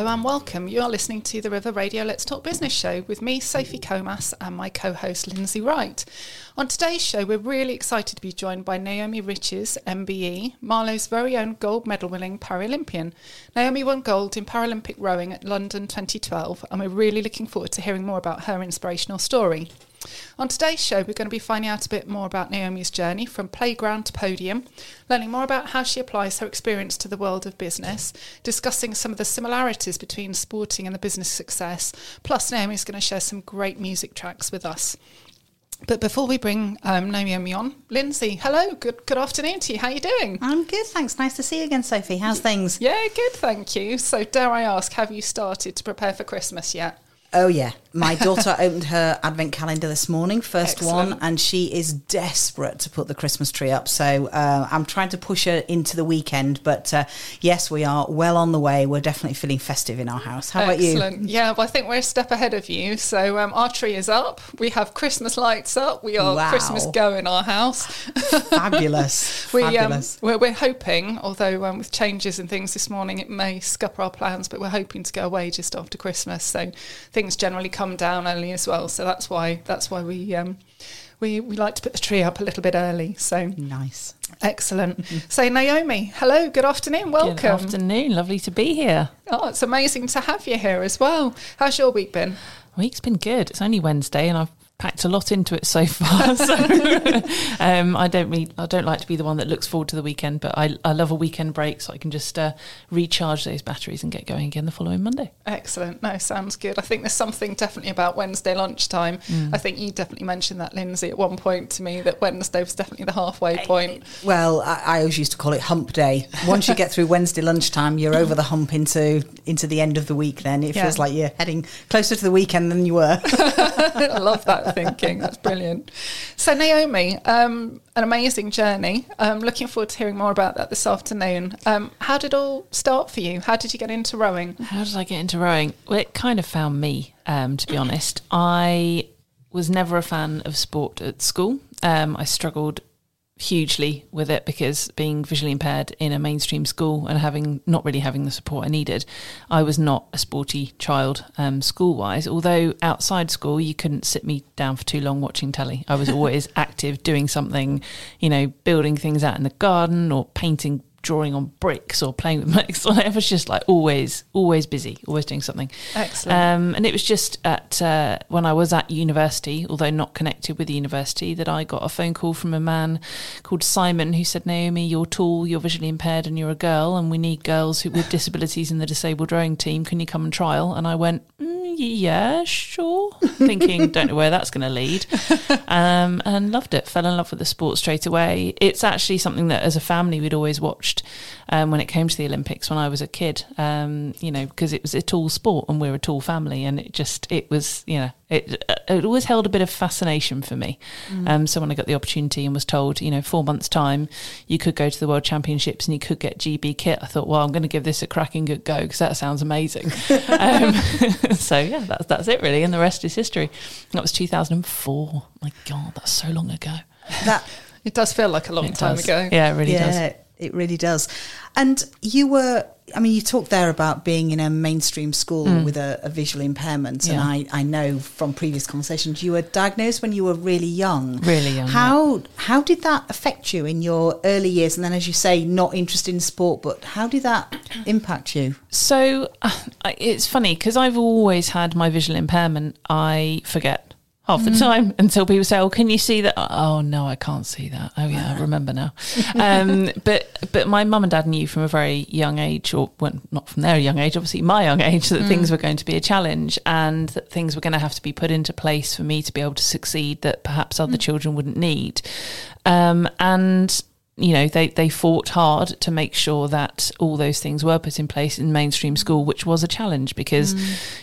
Hello and welcome. You are listening to the River Radio Let's Talk Business show with me, Sophie mm-hmm. Comas, and my co host, Lindsay Wright. On today's show, we're really excited to be joined by Naomi Riches, MBE, Marlow's very own gold medal winning Paralympian. Naomi won gold in Paralympic rowing at London 2012, and we're really looking forward to hearing more about her inspirational story. On today's show, we're going to be finding out a bit more about Naomi's journey from playground to podium, learning more about how she applies her experience to the world of business, discussing some of the similarities between sporting and the business success. Plus, Naomi's going to share some great music tracks with us. But before we bring um, Naomi on, Lindsay, hello, good good afternoon to you. How are you doing? I'm good, thanks. Nice to see you again, Sophie. How's things? Yeah, good, thank you. So, dare I ask, have you started to prepare for Christmas yet? Oh yeah, my daughter opened her advent calendar this morning, first Excellent. one, and she is desperate to put the Christmas tree up. So uh, I'm trying to push her into the weekend, but uh, yes, we are well on the way. We're definitely feeling festive in our house. How about you? Excellent. Yeah, well, I think we're a step ahead of you. So um, our tree is up. We have Christmas lights up. We are Wow. Christmas go in our house. Fabulous, We, um, fabulous. we're, we're hoping, although um, with changes and things this morning, it may scupper our plans, but we're hoping to go away just after Christmas. So things generally come down early as well. So that's why that's why we um, we we like to put the tree up a little bit early. So nice. excellent. so Naomi, hello, good afternoon, welcome. Good afternoon. Lovely to be here. Oh, it's amazing to have you here as well. How's your week been? Week's been good. It's only Wednesday, and I've packed a lot into it so far. So um, I don't really, I don't like to be the one that looks forward to the weekend, but I, I love a weekend break so I can just uh, recharge those batteries and get going again the following Monday. Excellent. No, sounds good. I think there's something definitely about Wednesday lunchtime. I think you definitely mentioned that, Lindsay, at one point to me that Wednesday was definitely the halfway point. Well, I, I always used to call it hump day. Once you get through Wednesday lunchtime, you're over the hump into into the end of the week. Then it Yeah. feels like you're heading closer to the weekend than you were. I love that thinking. That's brilliant. So, Naomi, um, an amazing journey. Um, looking forward to hearing more about that this afternoon. Um, how did it all start for you? How did you get into rowing? How did I get into rowing? Well, it kind of found me, um, to be honest. I was never a fan of sport at school. Um, I struggled hugely with it because being visually impaired in a mainstream school and having not really having the support I needed, I was not a sporty child um, school wise. Although outside school, you couldn't sit me down for too long watching telly. I was always active, doing something, you know, building things out in the garden or painting drawing on bricks or playing with bricks. I was just like always, always busy, always doing something. Excellent. Um, and it was just at uh, when I was at university, although not connected with the university, that I got a phone call from a man called Simon who said, "Naomi, you're tall, you're visually impaired, and you're a girl, and we need girls who, with disabilities in the disabled rowing team. Can you come and trial?" And I went, mm, "Yeah, sure," thinking, "Don't know where that's going to lead," um, and loved it. Fell in love with the sport straight away. It's actually something that, as a family, we'd always watched um, when it came to the Olympics when I was a kid. Um, you know, because it was a tall sport and we're a tall family, and it just it was you know it it always held a bit of fascination for me. Um, so when I got the opportunity and was told, you know, four months time, you could go to the World Championships and you could get GB kit, I thought, well, I'm going to give this a cracking good go because that sounds amazing. um, so yeah, that's that's it really, and the rest is history. That was 2004. My God, that's so long ago. that it does feel like a long It time does. ago. Yeah, it really does. Yeah, it really does. And you were, I mean, you talked there about being in a mainstream school with a, a visual impairment. And Mm. I, I know from previous conversations you were diagnosed when you were really young. Really young, How, how did that affect you in your early years? And then, as you say, not interested in sport, but how did that impact you? So uh, it's funny because I've always had my visual impairment. I forget half the time until people say, "Oh, can you see that?" Oh no, I can't see that. Oh yeah, I remember now. um, but but my mum and dad knew from a very young age, or well, not from their young age, obviously my young age, that things were going to be a challenge and that things were going to have to be put into place for me to be able to succeed that perhaps other children wouldn't need. Um, and you know they they fought hard to make sure that all those things were put in place in mainstream school which was a challenge because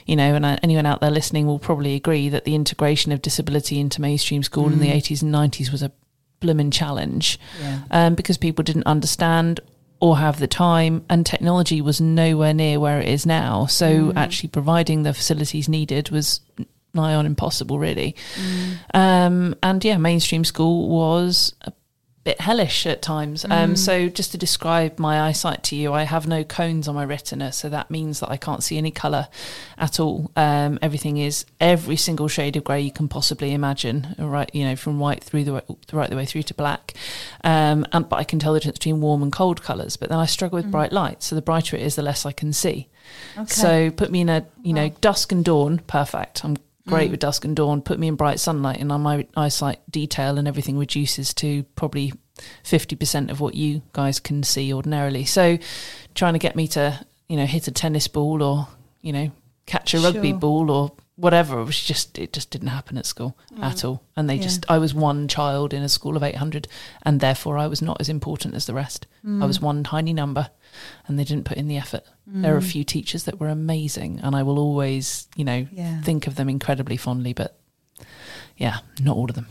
you know and anyone out there listening will probably agree that the integration of disability into mainstream school in the 80s and 90s was a blooming challenge. Yeah. um, because people didn't understand or have the time and technology was nowhere near where it is now. So actually providing the facilities needed was nigh on impossible really. Um, and yeah mainstream school was a bit hellish at times. Um, so just to describe my eyesight to you, I have no cones on my retina, so that means that I can't see any colour at all. Um, everything is every single shade of grey you can possibly imagine, right? You know, from white through the way, right the way through to black. Um, and but I can tell the difference between warm and cold colours. But then I struggle with bright light, so the brighter it is, the less I can see. So put me in a you know dusk and dawn, perfect. I'm great mm. with dusk and dawn. Put me in bright sunlight, and my eyesight detail and everything reduces to probably fifty percent of what you guys can see ordinarily. So trying to get me to you know hit a tennis ball or you know catch a rugby Sure. ball or whatever it was just it just didn't happen at school mm. at all and they Yeah. just i was one child in a school of 800 and therefore i was not as important as the rest i was mm. one tiny number and they didn't put in the effort there are a mm. few teachers that were amazing and i will always you know Yeah. think of them incredibly fondly but yeah not all of them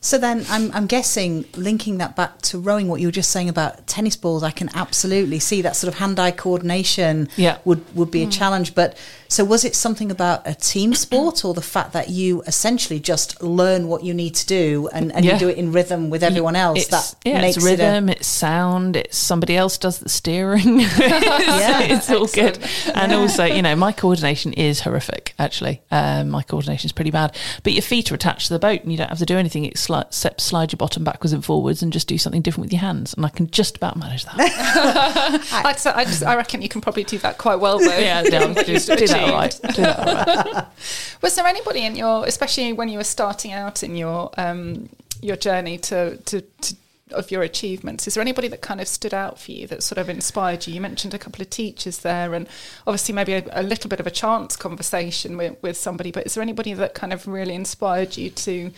So then I'm, I'm guessing linking that back to rowing, what you were just saying about tennis balls, I can absolutely see that sort of hand-eye coordination Yeah. would, would be a challenge. But so was it something about a team sport or the fact that you essentially just learn what you need to do and, and Yeah. you do it in rhythm with everyone else? it's, that yeah, makes it's it a- rhythm, it's sound, it's somebody else does the steering. it's, Yeah. it's all good. And also, you know, my coordination is horrific, actually. Um, my coordination is pretty bad. But your feet are attached to the boat and you don't have to do anything except slide, slide your bottom backwards and forwards and just do something different with your hands. And I can just about manage that. I'd I, just, I reckon you can probably do that quite well, though. yeah, yeah, do, do that all right. Do that all right. Was there anybody in your, especially when you were starting out in your um, your journey to, to, to of your achievements, is there anybody that kind of stood out for you that sort of inspired you? You mentioned a couple of teachers there, and obviously maybe a, a little bit of a chance conversation with, with somebody. But is there anybody that kind of really inspired you to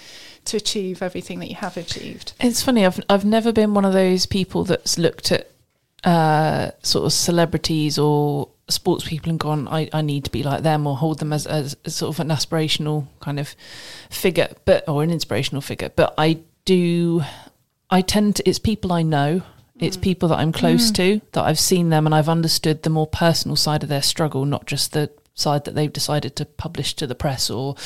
to achieve everything that you have achieved? It's funny. I've I've never been one of those people that's looked at uh, sort of celebrities or sports people and gone, I, I need to be like them or hold them as, as, as sort of an aspirational kind of figure, but or an inspirational figure. But I do, I tend to. It's people I know. It's mm. people that I'm close mm. to that I've seen them and I've understood the more personal side of their struggle, not just the side that they've decided to publish to the press or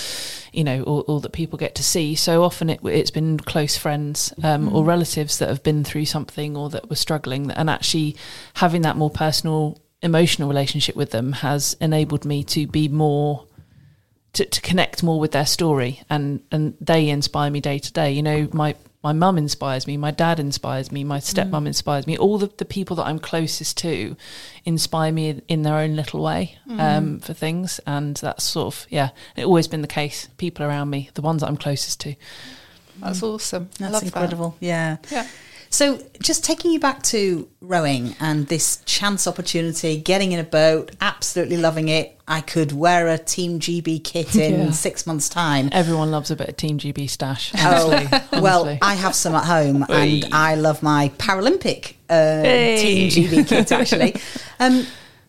you know or, or that people get to see so often it, it's been close friends um, or mm. relatives that have been through something or that were struggling and actually having that more personal emotional relationship with them has enabled me to be more to, to connect more with their story and and they inspire me day to day. You know my my mum inspires me my dad inspires me my mm. stepmom inspires me. All the, the people that i'm closest to inspire me in their own little way mm. um, for things. And that's sort of yeah it's always been the case. People around me the ones that i'm closest to. That's mm. awesome. That's love incredible. Yeah. Yeah. So, just taking you back to rowing and this chance opportunity, getting in a boat, absolutely loving it. I could wear a Team GB kit in Yeah. six months' time. everyone loves a bit of team gb stash Oh, honestly, well. I have some at home, Hey. and I love my Paralympic uh, Hey. Team GB kit actually. Um,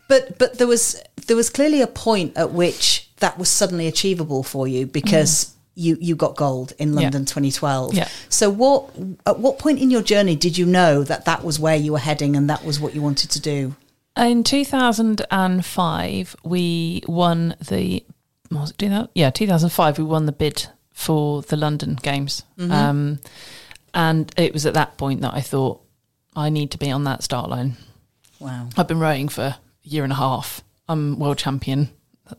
but but there was there was clearly a point at which that was suddenly achievable for you because. You, you got gold in Mm. Yeah. London 2012. Yeah. So what at what point in your journey did you know that that was where you were heading and that was what you wanted to do? In 2005, we won the. Was it 2000? Yeah, 2005, we won the bid for the London Games. Um, and it was at that point that I thought, I need to be on that start line. Wow. I've been rowing for a year and a half. I'm world champion.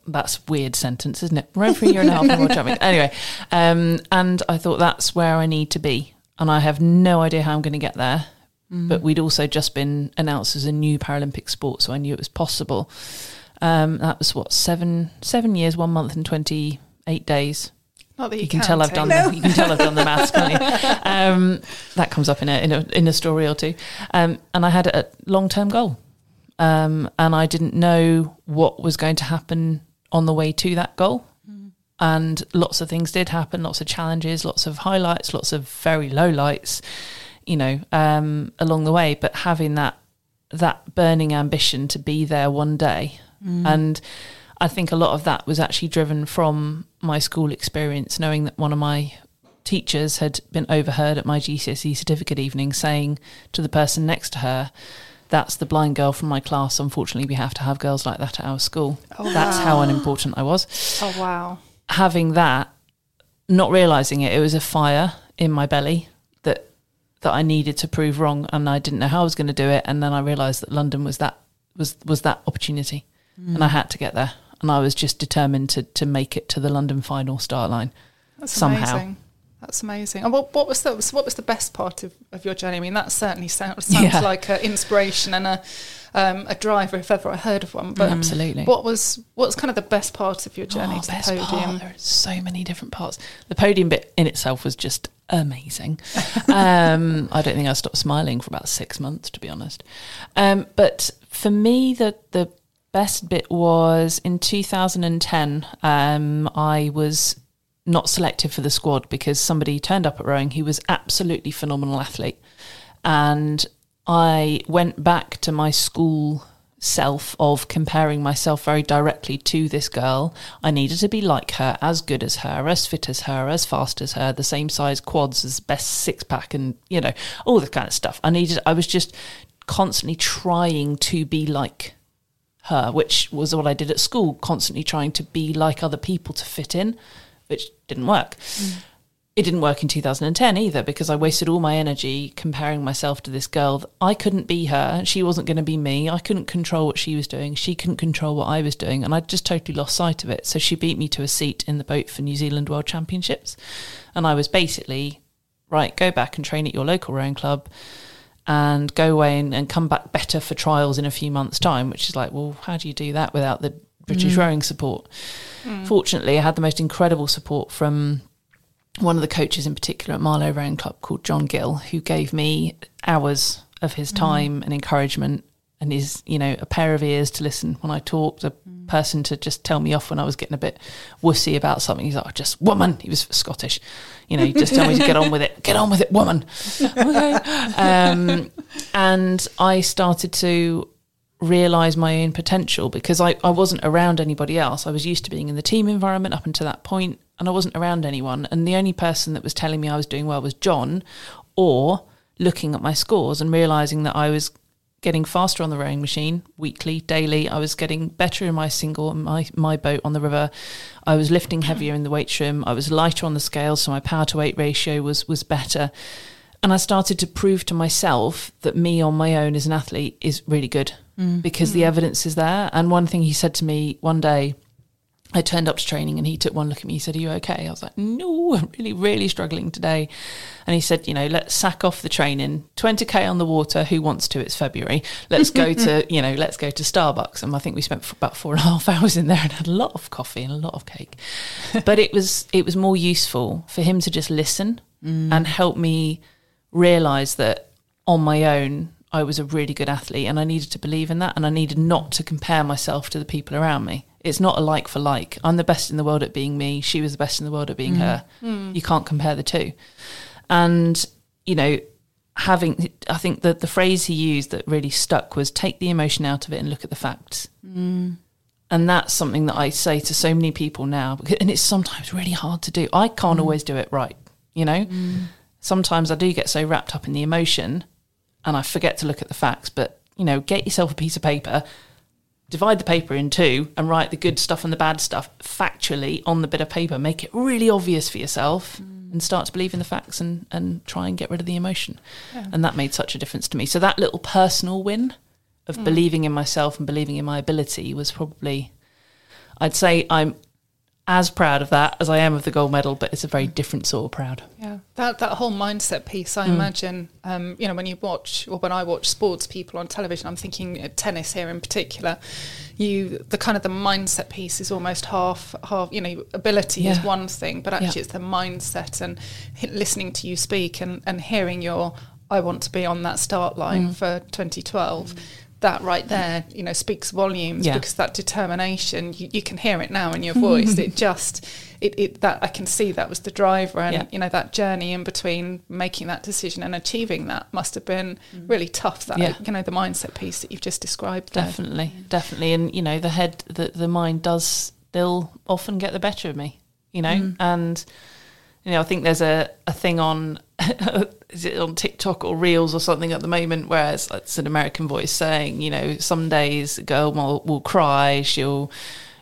That's a weird sentence, isn't it? Rowing for a year and a half, I'm world champion. Anyway, um, and I thought that's where I need to be. And I have no idea how I'm going to get there. But we'd also just been announced as a new Paralympic sport, so I knew it was possible. Um, that was what seven seven years, one month, and twenty eight days. Not that you, You can tell I've done the, you can tell I've done the maths, can't you? Um, that comes up in a in a in a story or two. Um, and I had a long term goal, um, and I didn't know what was going to happen on the way to that goal. And lots of things did happen, lots of challenges, lots of highlights, lots of very low lights, you know, um, along the way. But having that that burning ambition to be there one day, and I think a lot of that was actually driven from my school experience, knowing that one of my teachers had been overheard at my GCSE certificate evening saying to the person next to her, That's the blind girl from my class. Unfortunately, we have to have girls like that at our school. Oh, That's how unimportant I was. Oh wow. Having that, not realizing it, it was a fire in my belly that that I needed to prove wrong, and I didn't know how I was going to do it. And then I realised that London was that was was that opportunity, mm. and I had to get there. And I was just determined to to make it to the London final start line. That's somehow. amazing. That's amazing. And what, what was the what was the best part of, of your journey? I mean, that certainly sounds, sounds yeah. like an inspiration and a um, a driver if ever I heard of one. But absolutely, what was what's kind of the best part of your journey oh, to the podium? Part. There are so many different parts. The podium bit in itself was just amazing. um, I don't think I stopped smiling for about six months, to be honest. Um, but for me, the the best bit was in 2010. Um, I was not selected for the squad because somebody turned up at rowing who was absolutely phenomenal athlete, and I went back to my school self of comparing myself very directly to this girl. I needed to be like her, as good as her, as fit as her, as fast as her, the same size quads as best six pack, and you know all the kind of stuff. I needed. I was just constantly trying to be like her, which was what I did at school, constantly trying to be like other people to fit in which didn't work. Mm. It didn't work in 2010 either because I wasted all my energy comparing myself to this girl. I couldn't be her. She wasn't going to be me. I couldn't control what she was doing. She couldn't control what I was doing. And I just totally lost sight of it. So she beat me to a seat in the boat for New Zealand World Championships. And I was basically, right, go back and train at your local rowing club and go away and, and come back better for trials in a few months' time, which is like, well, how do you do that without the British mm. rowing support? Mm. Fortunately, I had the most incredible support from one of the coaches in particular at Marlow Rowing Club called John Gill, who gave me hours of his mm. time mm. and encouragement and his, you know, a pair of ears to listen when I talked, a mm. person to just tell me off when I was getting a bit wussy about something. He's like, oh, just woman. He was Scottish, you know, just tell me to get on with it. Get on with it, woman. okay. Um, and I started to realize my own potential because I, I wasn't around anybody else. I was used to being in the team environment up until that point, and I wasn't around anyone. And the only person that was telling me I was doing well was John, or looking at my scores and realizing that I was getting faster on the rowing machine weekly, daily. I was getting better in my single, my my boat on the river. I was lifting heavier in the weight room. I was lighter on the scales, so my power to weight ratio was was better. And I started to prove to myself that me on my own as an athlete is really good mm. because mm. the evidence is there. And one thing he said to me one day, I turned up to training and he took one look at me. He said, Are you okay? I was like, No, I'm really, really struggling today. And he said, You know, let's sack off the training, 20K on the water. Who wants to? It's February. Let's go to, you know, let's go to Starbucks. And I think we spent about four and a half hours in there and had a lot of coffee and a lot of cake. but it was, it was more useful for him to just listen mm. and help me realize that on my own, I was a really good athlete and I needed to believe in that and I needed not to compare myself to the people around me. It's not a like for like. I'm the best in the world at being me. She was the best in the world at being mm. her. Mm. You can't compare the two. And, you know, having, I think that the phrase he used that really stuck was take the emotion out of it and look at the facts. Mm. And that's something that I say to so many people now. And it's sometimes really hard to do. I can't mm. always do it right, you know? Mm. Sometimes I do get so wrapped up in the emotion and I forget to look at the facts. But you know, get yourself a piece of paper, divide the paper in two, and write the good stuff and the bad stuff factually on the bit of paper. Make it really obvious for yourself. Mm. And start to believe in the facts and, and try and get rid of the emotion. Yeah. And that made such a difference to me. So, that little personal win of mm. believing in myself and believing in my ability was probably, I'd say I'm as proud of that as I am of the gold medal, but it's a very different sort of proud. Yeah, that that whole mindset piece. I mm. imagine, um, you know, when you watch or when I watch sports people on television, I'm thinking tennis here in particular. You, the kind of the mindset piece is almost half half. You know, ability yeah. is one thing, but actually yeah. it's the mindset and listening to you speak and and hearing your. I want to be on that start line mm. for 2012. Mm that right there, you know, speaks volumes yeah. because that determination, you, you, can hear it now in your voice. it just, it, it, that I can see that was the driver, and yeah. you know that journey in between making that decision and achieving that must have been mm. really tough. That yeah. you know the mindset piece that you've just described. Definitely, there. definitely, and you know the head, the the mind does still often get the better of me. You know, mm. and you know I think there's a a thing on is it on TikTok or Reels or something at the moment where it's, it's an American voice saying, you know, some days a girl will, will cry, she'll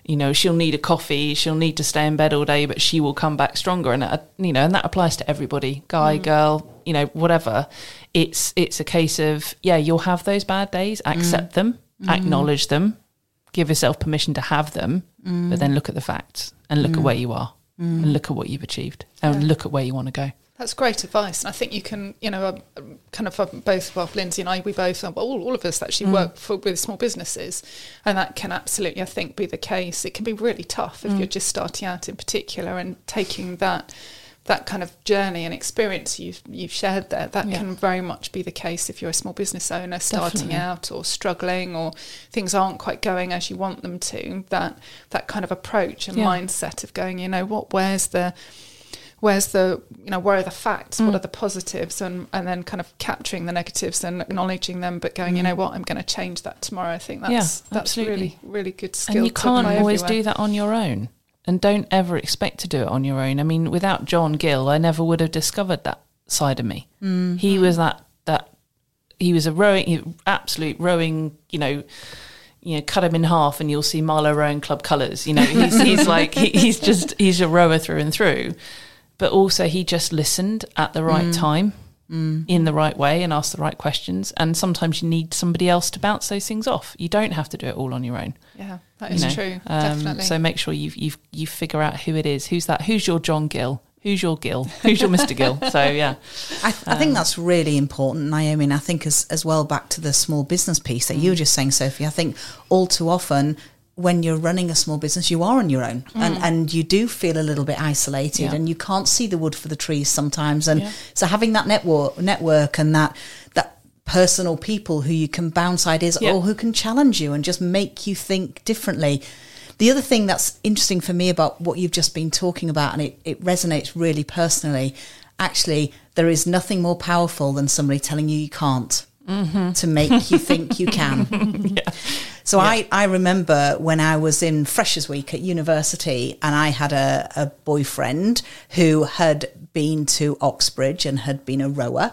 you know she'll need a coffee she'll need to stay in bed all day but she will come back stronger. And uh, you know and that applies to everybody guy mm. girl you know whatever. It's it's a case of yeah you'll have those bad days mm. accept them mm. acknowledge them give yourself permission to have them but then look at the facts and look at where you are and look at what you've achieved and look at where you want to go. That's great advice, and I think you can, you know, um, kind of uh, both, well, Lindsay and I, we both, uh, all, all of us actually work for with small businesses, and that can absolutely, I think, be the case. It can be really tough if you're just starting out, in particular, and taking that that kind of journey and experience you've you've shared there. That Yeah. can very much be the case if you're a small business owner starting Definitely. out or struggling or things aren't quite going as you want them to. That that kind of approach and Yeah. mindset of going, you know, what, where's the where's the you know where are the facts Mm. what are the positives and and then kind of capturing the negatives and acknowledging them but going you know what i'm going to change that tomorrow i think that's Mm. Yeah, that's absolutely. really really good skill and you can't always everywhere. do that on your own and don't ever expect to do it on your own. I mean without john gill i never would have discovered that side of me. Mm-hmm. He was that that he was a rowing absolute rowing you know you know, cut him in half and you'll see Marlow Rowing Club colours. You know, he's, he's like, he, he's just, he's a rower through and through. But also, he just listened at the right mm. time Mm. in the right way and ask the right questions. And sometimes you need somebody else to bounce those things off. You don't have to do it all on your own. yeah that is know. true Um, definitely So make sure you you you figure out who it is. Who's that? Who's your John Gill? Who's your Gill? Who's your Mr. Gill? So yeah, I, I think um, that's really important, Naomi. And I think as as well back to the small business piece that you mm. were just saying, Sophie. I think all too often when you're running a small business, you are on your own, mm. and and you do feel a little bit isolated, Yeah. and you can't see the wood for the trees sometimes. And Yeah. so having that network network and that that personal people who you can bounce ideas Yeah. or who can challenge you and just make you think differently. The other thing that's interesting for me about what you've just been talking about, and it, it resonates really personally, actually, there is nothing more powerful than somebody telling you you can't Mm-hmm. to make you think you can. So I, I remember when I was in Freshers Week at university and I had a, a boyfriend who had been to Oxbridge and had been a rower.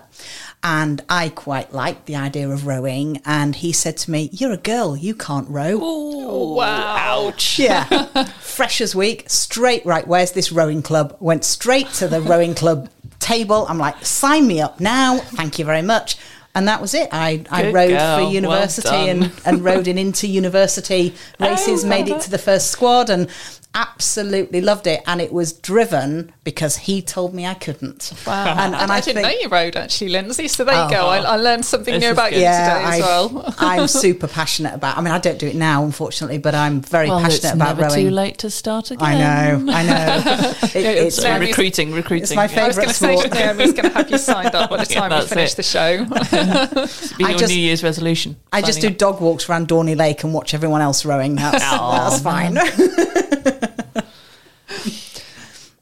And I quite liked the idea of rowing. And he said to me, You're a girl, you can't row. oh, wow, ouch. Yeah. Freshers Week, straight right. Where's this rowing club? Went straight to the rowing club table. I'm like, sign me up now. Thank you very much. And that was it. I, I Good rowed girl. for university done. and, and rowed in into university oh, races, Oh, made it to the first squad and absolutely loved it. And it was driven because he told me I couldn't. Wow. And, and I, I, didn't think, know you rowed actually, Lindsay. So there you go. Uh-huh. I, I learned something This new about you yeah, today as I, well. I'm super passionate about. I mean, I don't do it now, unfortunately, but I'm very Well, passionate it's about never rowing. too late to start again. I know, I know. It- it's So So recruiting, recruiting. it's my yeah. I was going to say Favourite sport. Naomi's going to have you signed up by the Yeah, time we finish it. the show. Be I your just- New Year's resolution. I just do Signing dog walks around Dorney Lake and watch everyone else rowing. That's, that's fine.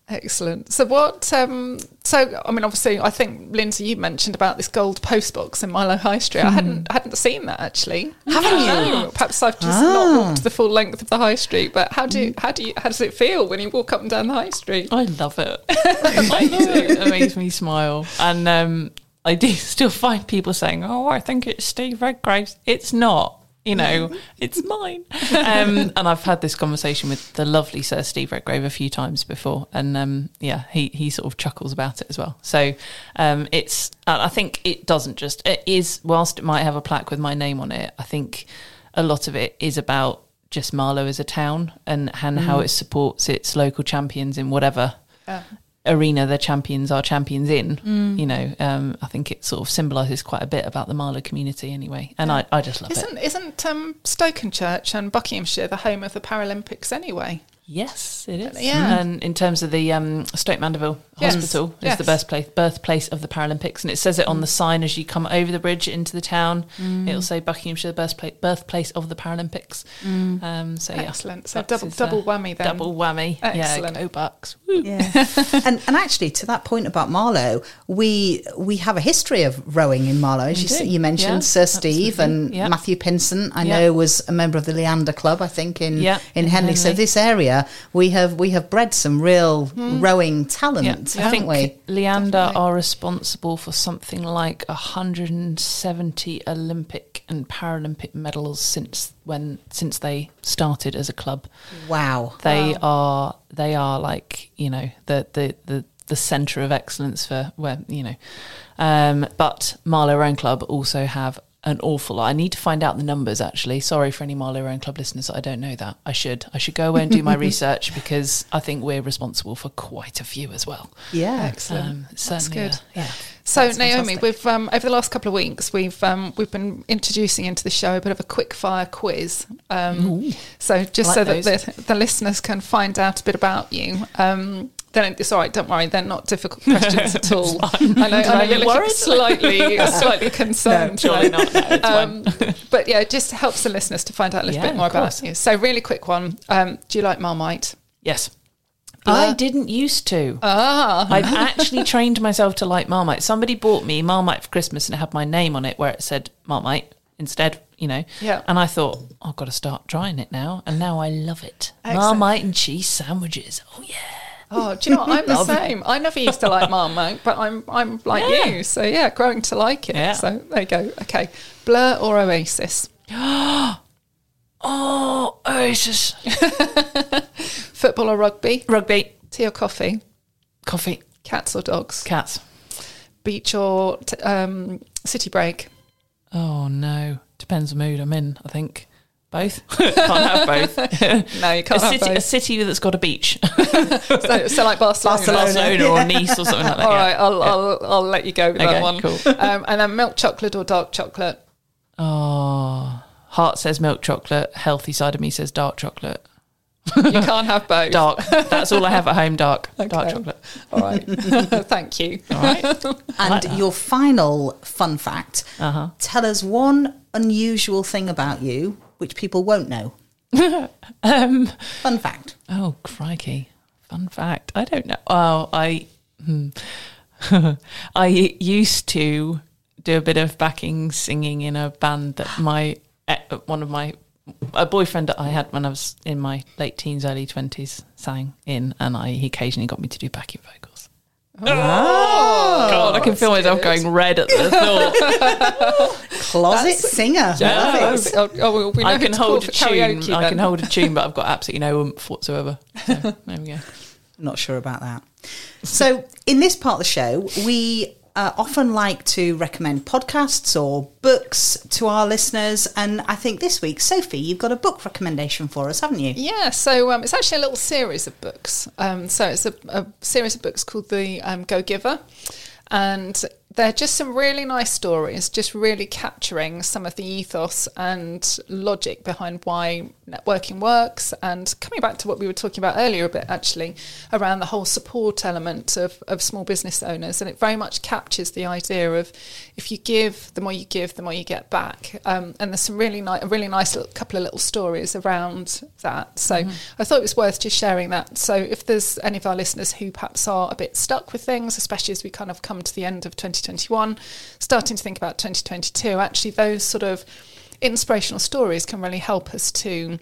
Excellent. So what? Um, so I mean, obviously, I think Lindsay, you mentioned about this gold post box in Marlow High Street. I hadn't hadn't seen that actually. Haven't you? Perhaps I've just Ah. not walked the full length of the High Street. But how do how do you how does it feel when you walk up and down the High Street? I love it. I do. It makes me smile. And um, I do still find people saying, "Oh, I think it's Steve Redgrave's." It's not. You know, it's mine. Um, and I've had this conversation with the lovely Sir Steve Redgrave a few times before, and um, yeah, he he sort of chuckles about it as well. So um, it's. I think it doesn't just. It is. Whilst it might have a plaque with my name on it, I think a lot of it is about just Marlow as a town and and how it supports its local champions in whatever Yeah. Arena the champions are champions in. You know, um, I think it sort of symbolises quite a bit about the Marlow community anyway, and I, I just love it. Isn't isn't um, Stokenchurch and Buckinghamshire the home of the Paralympics anyway? Yes, it is. Yeah. And in terms of the um, Stoke Mandeville Yes, Hospital, is yes. the birthplace birthplace of the Paralympics, and it says it on the sign as you come over the bridge into the town. It'll say Buckinghamshire birthplace birthplace of the Paralympics. Um, so yeah, Excellent. So that's double his, uh, double whammy then. double whammy. Excellent. Yeah, go Bucks. Woo. Yeah, and and actually, to that point about Marlow, we we have a history of rowing in Marlow. As you, s- you mentioned, Yeah, Sir Steve and Yeah. Matthew Pinsent. I Yeah. know was a member of the Leander Club. I think in Yeah, in in Henley. So this area here, we have we have bred some real rowing talent, I haven't think we? Leander Definitely. are responsible for something like 170 Olympic and Paralympic medals since when since they started as a club. Wow. They are they are like you know the the the, the centre of excellence for where you know. Um, but Marlow Rowing Club also have an awful lot. I need to find out the numbers actually. Sorry for any Marlow Rowing Club listeners. I don't know that. I should. I should go away and do my research because I think we're responsible for quite a few as well. Yeah. Excellent. Um, That's good. uh, yeah. So That's Naomi, fantastic. we've um, over the last couple of weeks we've um, we've been introducing into the show a bit of a quick fire quiz. Um, so just I so like that the, the listeners can find out a bit about you. Then it's all right. Don't worry, they're not difficult questions at all. I know, I know you're worried? slightly slightly concerned. surely not. No, um, but yeah, it just helps the listeners to find out a little Yeah, bit more about you. So really quick one. Um, do you like Marmite? Yes. I didn't used to. Ah, I've actually trained myself to like Marmite. Somebody bought me Marmite for Christmas and it had my name on it where it said Marmite instead, you know. Yeah. And I thought, I've got to start trying it now. And now I love it. Excellent. Marmite and cheese sandwiches. Oh, yeah. Oh, do you know what? I'm the same. I never used to like Marmite, but I'm I'm like Yeah. you. So yeah, growing to like it. Yeah. So there you go. Okay, Blur or Oasis? Oh, Oasis. Football or rugby? Rugby. Tea or coffee? Coffee. Cats or dogs? Cats. Beach or t- um, city break? Oh, no. Depends the mood I'm in, I think. Both. Can't have both. No, you can't have city, a both. city that's got a beach. So, so like Barcelona. Barcelona or Nice or something like that. All yeah. right, I'll, I'll I'll let you go with Okay, that one. cool. Um, and then milk chocolate or dark chocolate? Oh, heart says milk chocolate. Healthy side of me says dark chocolate. You can't have both. Dark. That's all I have at home. Dark. Dark chocolate. All right. Thank you. All right. And your final fun fact Uh-huh. tell us one unusual thing about you which people won't know. Um. Fun fact. Oh crikey! Fun fact. I don't know. Oh, I. Hmm. I used to do a bit of backing singing in a band that my eh, one of my a boyfriend that I had when I was in my late teens, early twenties sang in, and I he occasionally got me to do backing vocals. Oh, God, I can feel myself going red at the thought. Closet singer. Yeah. Oh, oh, we know I who can to hold a tune. karaoke I can hold a tune, but I've got absolutely no oomph whatsoever. So, there we go. Not sure about that. So, in this part of the show, we uh, often like to recommend podcasts or books to our listeners. And I think this week, Sophie, you've got a book recommendation for us, haven't you? Yeah, so um, it's actually a little series of books. Um, so it's a, a series of books called The um, Go Giver. And they're just some really nice stories, just really capturing some of the ethos and logic behind why networking works. And coming back to what we were talking about earlier a bit, actually, around the whole support element of, of small business owners. And it very much captures the idea of if you give, the more you give, the more you get back. Um, and there's some really nice, a really nice little, couple of little stories around that. So I thought it was worth just sharing that. So if there's any of our listeners who perhaps are a bit stuck with things, especially as we kind of come to the end of 2021, starting to think about 2022, actually those sort of inspirational stories can really help us to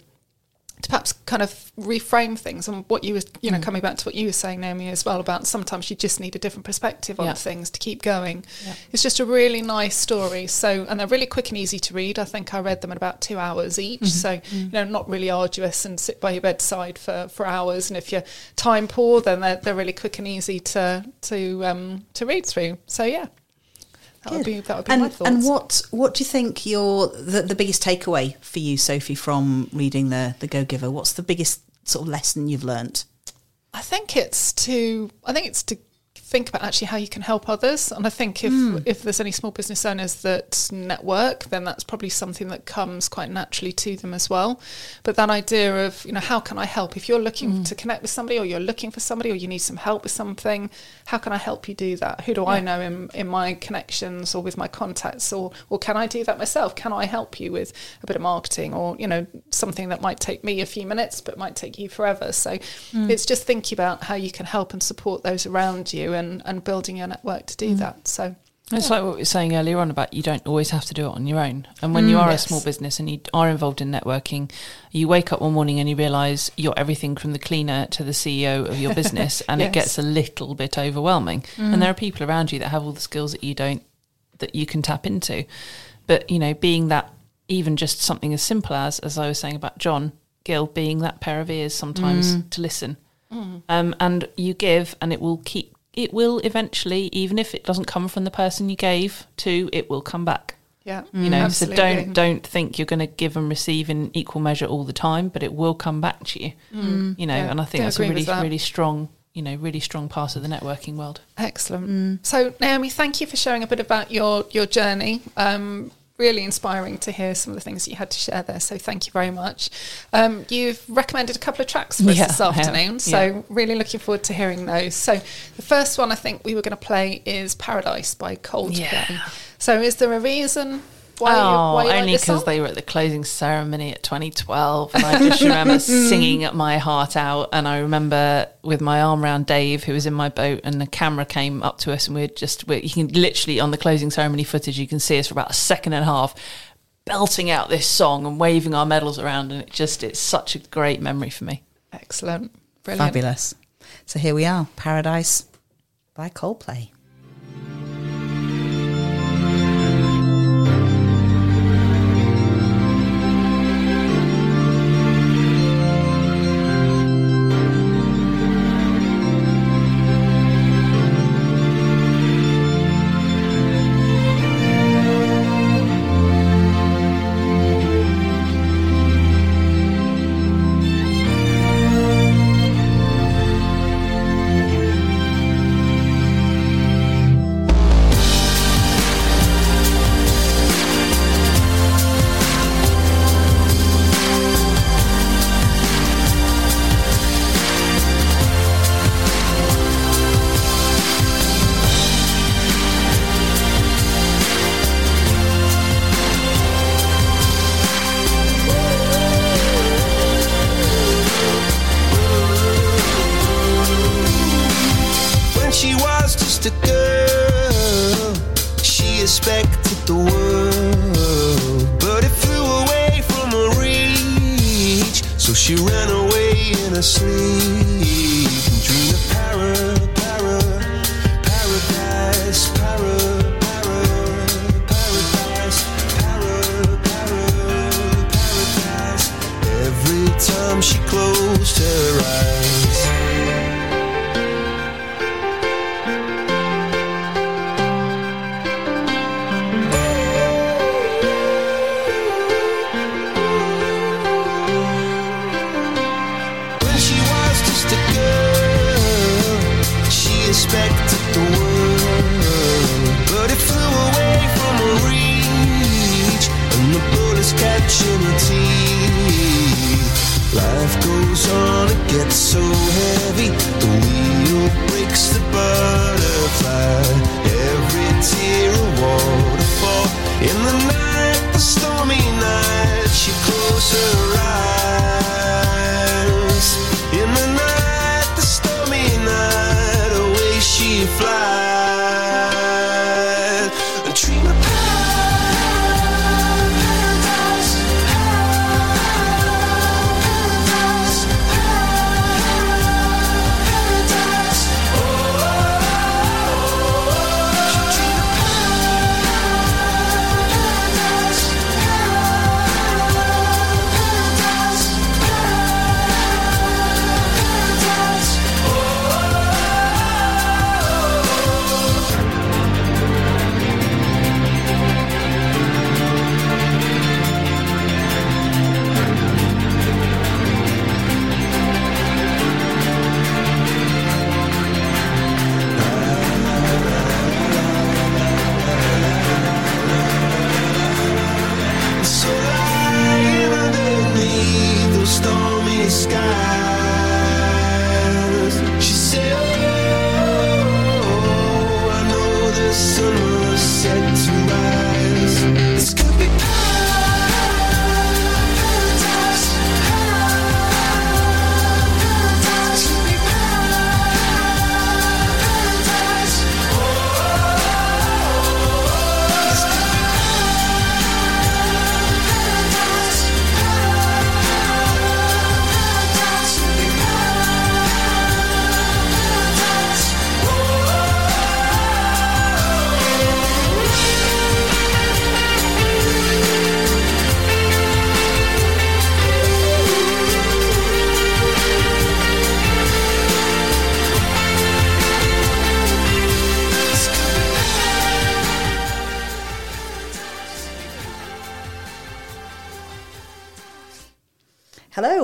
to perhaps kind of reframe things and what you were you know mm. coming back to what you were saying Naomi as well about sometimes you just need a different perspective on Yeah. things to keep going. Yeah. it's just a really nice story. So and they're really quick and easy to read. I think I read them in about two hours each. Mm-hmm. So mm. you know not really arduous and sit by your bedside for for hours. And if you're time poor then they're, they're really quick and easy to to um to read through. So yeah that would be that would be and, my thoughts And what what do you think your the, the biggest takeaway for you, Sophie, from reading the the Go Giver? What's the biggest sort of lesson you've learnt? I think it's to I think it's to think about actually how you can help others. And I think if hmm. if there's any small business owners that network, then that's probably something that comes quite naturally to them as well. But that idea of, you know, how can I help? If you're looking hmm. to connect with somebody or you're looking for somebody or you need some help with something, how can I help you do that? Who do I know in, in my connections or with my contacts or or can I do that myself? Can I help you with a bit of marketing or, you know, something that might take me a few minutes but might take you forever. So hmm. it's just thinking about how you can help and support those around you and, and building your network to do mm. that. So It's like what we were saying earlier on about you don't always have to do it on your own. And when you mm. are yes. a small business and you are involved in networking, you wake up one morning and you realise you're everything from the cleaner to the CEO of your business, and Yes. it gets a little bit overwhelming. And mm. there are people around you that have all the skills that you don't, that you can tap into. But you know, being that even just something as simple as, as I was saying about John Gill, being that pair of ears sometimes to listen, um, and you give, and it will keep. It will eventually, even if it doesn't come from the person you gave to, it will come back. Yeah, mm. You know, absolutely. so don't don't think you're going to give and receive in equal measure all the time, but it will come back to you. Mm. Mm. You know, Yeah, and I think do that's a really that. really strong, you know, really strong part of the networking world. Excellent. So Naomi, thank you for sharing a bit about your your journey. Um, really inspiring to hear some of the things you had to share there. So thank you very much. Um, you've recommended a couple of tracks for us Yeah, this afternoon. So really looking forward to hearing those. So the first one I think we were going to play is Paradise by Coldplay. Yeah. So is there a reason why you, oh, why you only because song? they were at the closing ceremony at 2012, and I just remember singing my heart out. And I remember with my arm around Dave, who was in my boat, and the camera came up to us, and we're just we you can literally on the closing ceremony footage, you can see us for about a second and a half belting out this song and waving our medals around, and it just it's such a great memory for me. Excellent. Brilliant. Fabulous. So here we are, Paradise by Coldplay.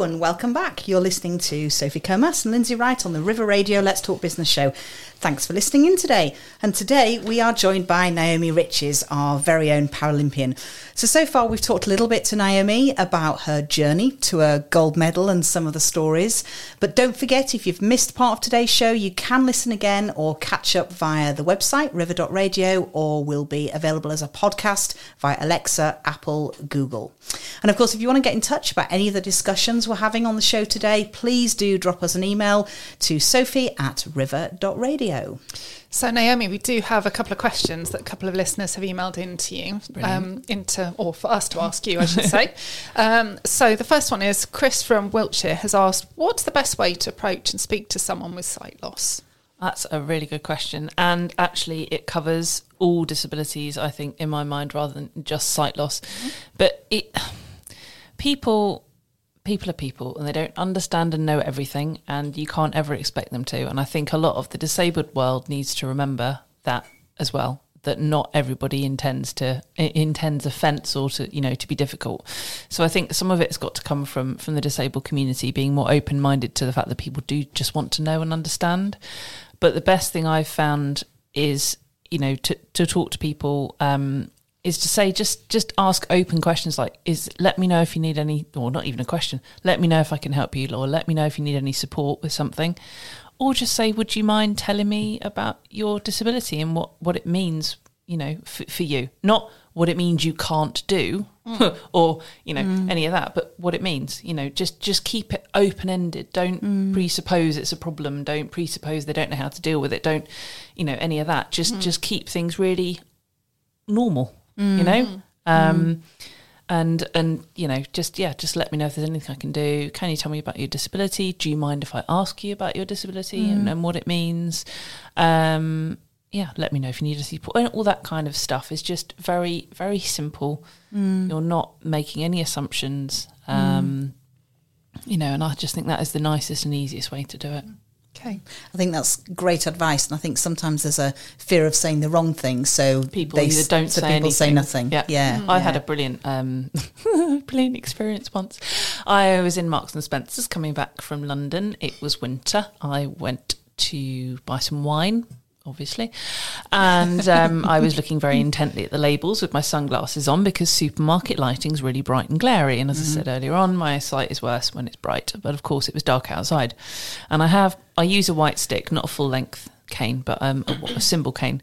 And welcome back. You're listening to Sophie Comas and Lindsay Wright on the River Radio Let's Talk Business show. Thanks for listening in today. And today we are joined by Naomi Riches, our very own Paralympian. So, so far we've talked a little bit to Naomi about her journey to a gold medal and some of the stories. But don't forget, if you've missed part of today's show, you can listen again or catch up via the website, river.radio, or will be available as a podcast via Alexa, Apple, Google. And of course, if you want to get in touch about any of the discussions we're having on the show today, please do drop us an email to sophie at river.radio. So, Naomi, we do have a couple of questions that a couple of listeners have emailed in to you, um, into or for us to ask you, I should say. Um, so, the first one is Chris from Wiltshire has asked, "What's the best way to approach and speak to someone with sight loss?" That's a really good question. And actually, it covers all disabilities, I think, in my mind, rather than just sight loss. Mm-hmm. But it, people people are people and they don't understand and know everything and you can't ever expect them to. And i think a lot of the disabled world needs to remember that as well that not everybody intends to intends offence or to you know to be difficult. So i think some of it's got to come from from the disabled community being more open minded to the fact that people do just want to know and understand. But the best thing i've found is you know to to talk to people um, is to say just just ask open questions like is let me know if you need any or not even a question let me know if i can help you or let me know if you need any support with something or just say would you mind telling me about your disability and what what it means you know f- for you not what it means you can't do mm. or you know mm. any of that but what it means you know just just keep it open ended don't mm. presuppose it's a problem don't presuppose they don't know how to deal with it don't you know any of that just mm. just keep things really normal mm. you know. Mm. Um, mm. And and you know, just yeah, just let me know if there's anything I can do. Can you tell me about your disability? Do you mind if I ask you about your disability and, mm. and what it means? Um, yeah, let me know if you need a support. And all that kind of stuff is just very, very simple. Mm. You're not making any assumptions. Um, you know, and I just think that is the nicest and easiest way to do it. Okay. I think that's great advice, and I think sometimes there's a fear of saying the wrong thing, so people they, either don't so say people anything. say nothing. Yeah, yeah. Mm. I had a brilliant, um, brilliant experience once. I was in Marks and Spencers coming back from London. It was winter. I went to buy some wine obviously. And um, I was looking very intently at the labels with my sunglasses on because supermarket lighting's really bright and glary. And as mm-hmm. I said earlier on, my sight is worse when it's bright. But of course, it was dark outside. And I have, I use a white stick, not a full length cane, but um, a, a cane.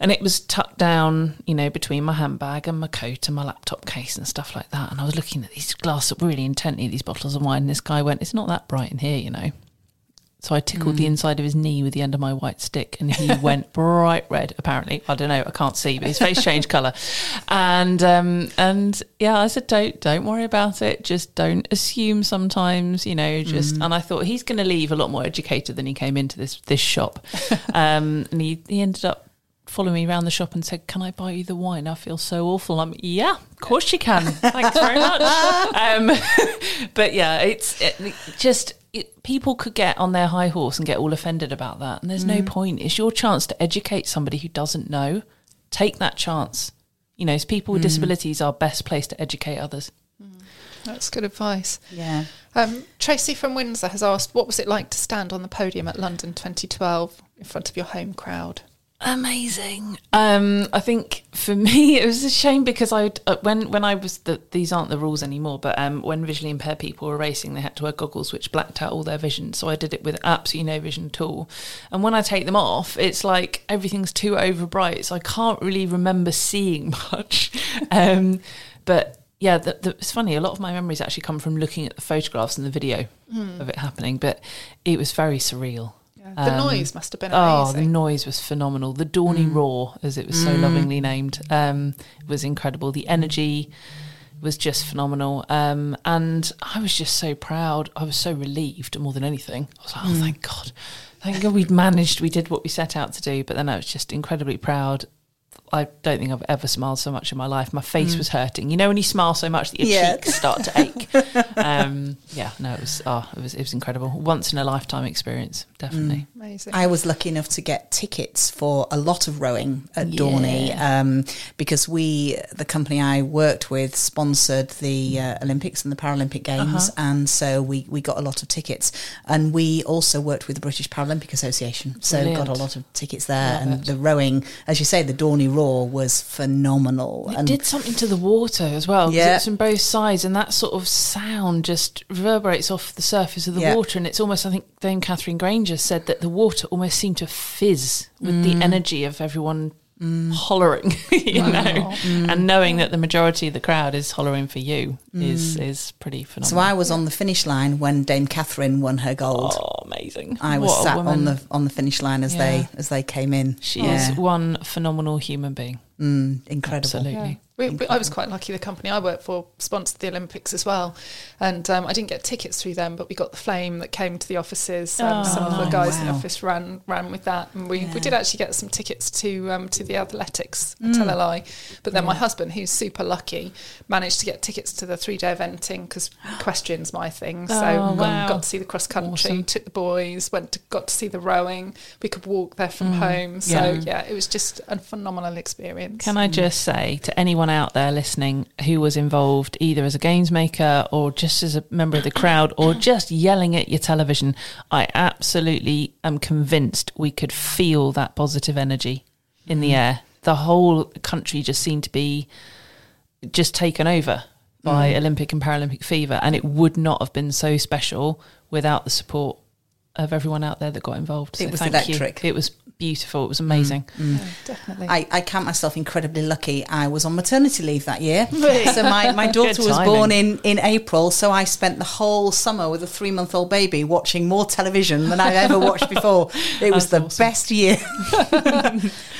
And it was tucked down, you know, between my handbag and my coat and my laptop case and stuff like that. And I was looking at these glasses really intently, these bottles of wine. And this guy went, It's not that bright in here, you know. So I tickled mm. the inside of his knee with the end of my white stick, and he went bright red. Apparently, I don't know, I can't see, but his face changed colour. And um, and yeah, I said, don't don't worry about it. Just don't assume. Sometimes, you know, just. Mm. And I thought he's going to leave a lot more educated than he came into this this shop. um, and he he ended up following me around the shop and said, "Can I buy you the wine? I feel so awful." I'm, yeah, of course you can. Thanks very much. um, but yeah, it's it, just it, people could get on their high horse and get all offended about that, and there's mm. no point. It's your chance to educate somebody who doesn't know. Take that chance. You know, people with mm. disabilities are best placed to educate others. Mm. That's good advice. Yeah. Um, Tracy from Windsor has asked, "What was it like to stand on the podium at London 2012 in front of your home crowd?" Amazing. Um, I think for me it was a shame because I uh, when when I was the, these aren't the rules anymore, but um, when visually impaired people were racing, they had to wear goggles which blacked out all their vision. So I did it with absolutely no vision at all. And when I take them off, it's like everything's too over bright, so I can't really remember seeing much. um, but yeah, the, the, it's funny. A lot of my memories actually come from looking at the photographs and the video mm. of it happening, but it was very surreal. The um, noise must have been amazing. Oh, the noise was phenomenal. The Dorney mm. Roar, as it was so mm. lovingly named, um, was incredible. The energy was just phenomenal. Um, and I was just so proud. I was so relieved more than anything. I was like, oh, mm. thank God. Thank God we'd managed. We did what we set out to do. But then I was just incredibly proud I don't think I've ever smiled so much in my life. My face was hurting. You know when you smile so much that your Yeah. cheeks start to ache. um, yeah, no, it was. Oh, it was. It was incredible. Once in a lifetime experience, definitely. Amazing. I was lucky enough to get tickets for a lot of rowing at Yeah. Dorney um, because we, the company I worked with, sponsored the uh, Olympics and the Paralympic Games, and so we, we got a lot of tickets. And we also worked with the British Paralympic Association, so got a lot of tickets there. Love and it. the rowing, as you say, the Dorney Was phenomenal. It and did something to the water as well. Yeah. It's from both sides, and that sort of sound just reverberates off the surface of the Yeah. water. And it's almost, I think, Dame Katherine Grainger said that the water almost seemed to fizz with Mm. the energy of everyone Mm. hollering, you know, mm. and knowing that the majority of the crowd is hollering for you mm. is is pretty phenomenal. so. I was on the finish line when Dame Katherine won her gold. oh, amazing! I was What sat on the on the finish line as Yeah. they as they came in. She Yeah. is one phenomenal human being. Mm, incredible. Absolutely. Yeah. We, we, I was quite lucky. The company I worked for sponsored the Olympics as well, and um, I didn't get tickets through them, but we got the flame that came to the offices. Um, some of the Oh, guys in the office ran ran with that, and we, Yeah. we did actually get some tickets to um, to the athletics. Mm. I tell a lie, but then my husband, who's super lucky, managed to get tickets to the three day eventing because equestrian's my thing. So Oh, got, wow. got to see the cross country, Awesome. took the boys, went to, got to see the rowing. We could walk there from home. So Mm. Yeah. yeah, it was just a phenomenal experience. Can I mm. just say to anyone out there listening who was involved either as a games maker or just as a member of the crowd or just yelling at your television, I absolutely am convinced we could feel that positive energy in the mm. air. The whole country just seemed to be just taken over by mm. Olympic and Paralympic fever, and it would not have been so special without the support of everyone out there that got involved. It was thank electric. You. It was beautiful. It was amazing. Yeah, definitely. I, I count myself incredibly lucky. I was on maternity leave that year. So my, my daughter was born in, in April. So I spent the whole summer with a three month old baby watching more television than I've ever watched before. It was the awesome. best year.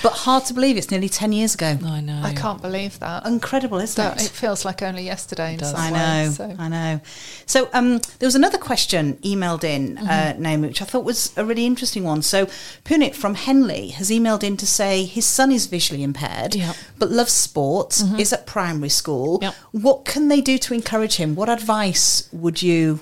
but hard to believe it's nearly 10 years ago. I know. I can't believe that. Incredible, isn't That- it? it feels like only yesterday in does. some I way, know, so. I know. So um, there was another question emailed in, uh, Mm-hmm. Naomi, which I thought was a really interesting one. So Punit from Henley has emailed in to say his son is visually impaired, Yep. but loves sports, mm-hmm. is at primary school. Yep. What can they do to encourage him? What advice would you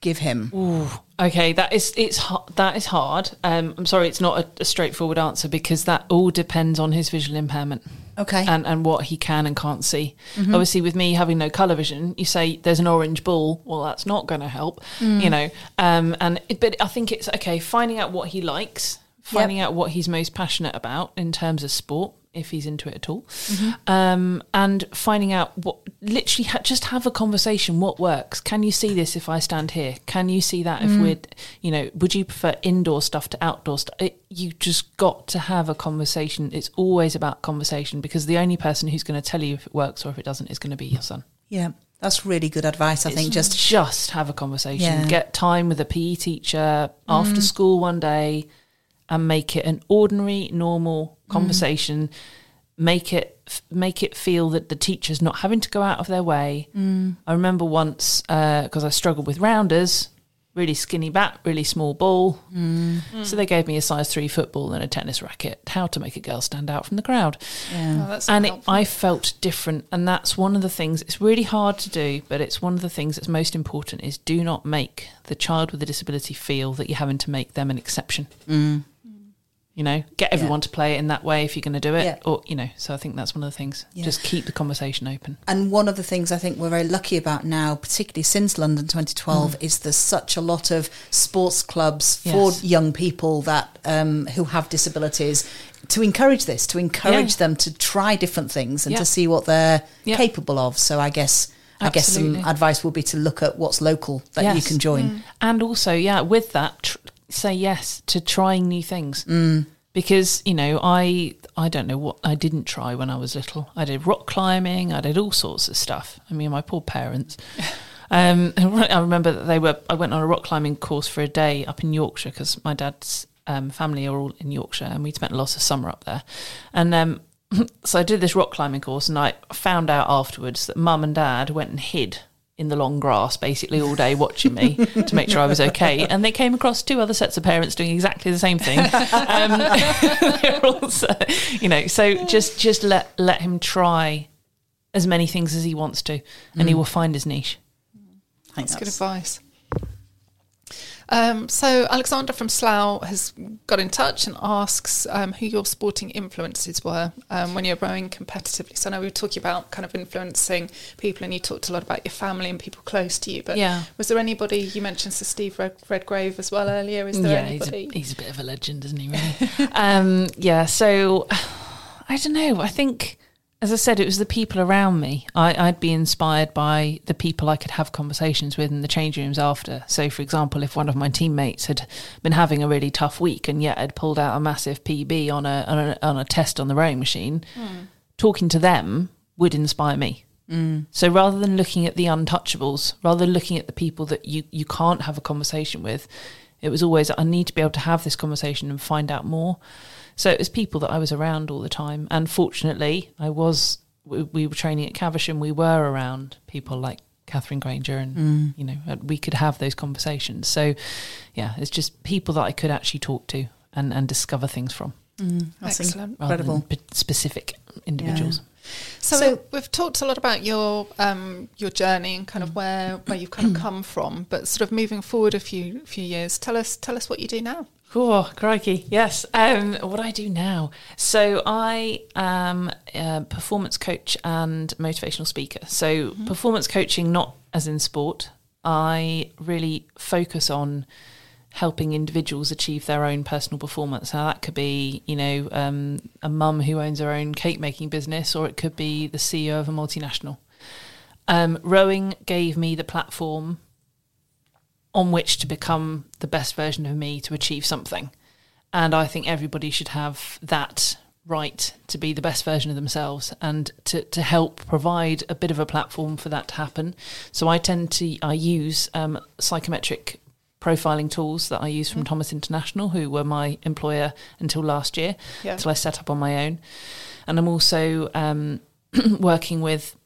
give him? Ooh, okay, that is it's that is hard. Um, I'm sorry, it's not a, a straightforward answer because that all depends on his visual impairment. Okay. And and what he can and can't see. Obviously, with me having no color vision, you say there's an orange ball. Well, that's not going to help, you know. Um, and it- but I think it's okay finding out what he likes, finding out what he's most passionate about in terms of sport, if he's into it at all, mm-hmm. um, and finding out what literally ha- just have a conversation. What works? Can you see this if I stand here? Can you see that if mm-hmm. we're, you know, would you prefer indoor stuff to outdoor stuff? It, you just got to have a conversation. It's always about conversation because the only person who's going to tell you if it works or if it doesn't is going to be your son. Yeah, that's really good advice. I think just just have a conversation. Yeah. Get time with a PE teacher after mm-hmm. school one day, and make it an ordinary, normal conversation. Make it make it feel that the teacher's not having to go out of their way. Mm. I remember once uh, because I struggled with rounders. Really skinny bat, really small ball. Mm. So they gave me a size three football and a tennis racket. How to make a girl stand out from the crowd Oh, that's and it. I felt different, and that's one of the things. It's really hard to do, but it's one of the things that's most important. Is do not make the child with a disability feel that you're having to make them an exception. Mm. You know, get everyone to play it in that way if you're going to do it, Yeah. or you know. So I think that's one of the things. Yeah. Just keep the conversation open. And one of the things I think we're very lucky about now, particularly since London 2012, is there's such a lot of sports clubs for Yes. young people that um, who have disabilities to encourage this, to encourage Yeah. them to try different things and Yeah. to see what they're Yeah. capable of. So I guess I guess Absolutely. some advice would be to look at what's local that you can join. And also, yeah, with that, tr- say yes to trying new things. Mm. Because you know, I I don't know what I didn't try when I was little. I did rock climbing. I did all sorts of stuff. I mean, my poor parents. Um, I remember that they were. I went on a rock climbing course for a day up in Yorkshire because my dad's um, family are all in Yorkshire, and we spent lots of summer up there. And um, so I did this rock climbing course, and I found out afterwards that mum and dad went and hid in the long grass basically all day watching me to make sure I was okay. And they came across two other sets of parents doing exactly the same thing. Um, also, you know, so just just let let him try as many things as he wants to, and he will find his niche. I That's good advice. Um, so Alexander from Slough has got in touch and asks um, who your sporting influences were um, when you're rowing competitively. So I know we were talking about kind of influencing people, and you talked a lot about your family and people close to you. But Yeah. was there anybody you mentioned Sir Steve Red- Redgrave as well earlier? Is there yeah, he's a, he's a bit of a legend, isn't he? Really? um, yeah. So I don't know. I think, as I said, it was the people around me. I, I'd be inspired by the people I could have conversations with in the change rooms after. So, for example, if one of my teammates had been having a really tough week and yet had pulled out a massive PB on a on a, on a test on the rowing machine, hmm. talking to them would inspire me. Hmm. So rather than looking at the untouchables, rather than looking at the people that you, you can't have a conversation with, it was always I need to be able to have this conversation and find out more. So it was people that I was around all the time, and fortunately, I was. We, we were training at Caversham. We were around people like Katherine Grainger, and mm. you know we could have those conversations. So yeah, it's just people that I could actually talk to and and discover things from, mm. That's Excellent. rather incredible. than specific individuals. So, So- we've talked a lot about your um, your journey and kind of mm. where where you've kind of come from, but sort of moving forward a few few years. Tell us tell us what you do now. Oh, crikey. Yes. Um, what I do now. So I am a performance coach and motivational speaker. So performance coaching, not as in sport. I really focus on helping individuals achieve their own personal performance. Now that could be, you know, um, a mum who owns her own cake making business, or it could be the CEO of a multinational. Um, rowing gave me the platform on which to become the best version of me to achieve something. And I think everybody should have that right to be the best version of themselves and to, to help provide a bit of a platform for that to happen. So I tend to I use um, psychometric profiling tools that I use from Thomas International, who were my employer until last year, Yeah. until I set up on my own. And I'm also um, working with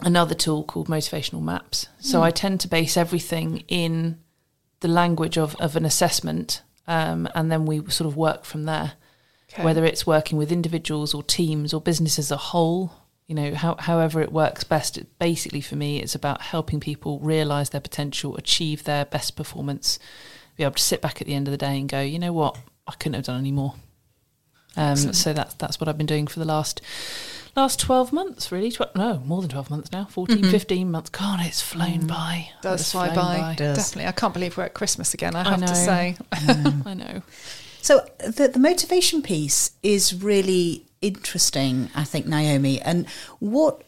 another tool called motivational maps. So I tend to base everything in the language of, of an assessment, um, and then we sort of work from there. Okay. Whether it's working with individuals or teams or business as a whole, you know, how, however it works best. It, basically, for me, it's about helping people realize their potential, achieve their best performance, be able to sit back at the end of the day and go, you know what, I couldn't have done any more. Um, so that's that's what I've been doing for the last last 12 months really no more than 12 months now 14 mm-hmm. 15 months god it's flown mm. by does It's fly flown by. Does. Definitely. I can't believe we're at Christmas again, I I have to know. say. i know So the the motivation piece is really interesting, I think, Naomi. And what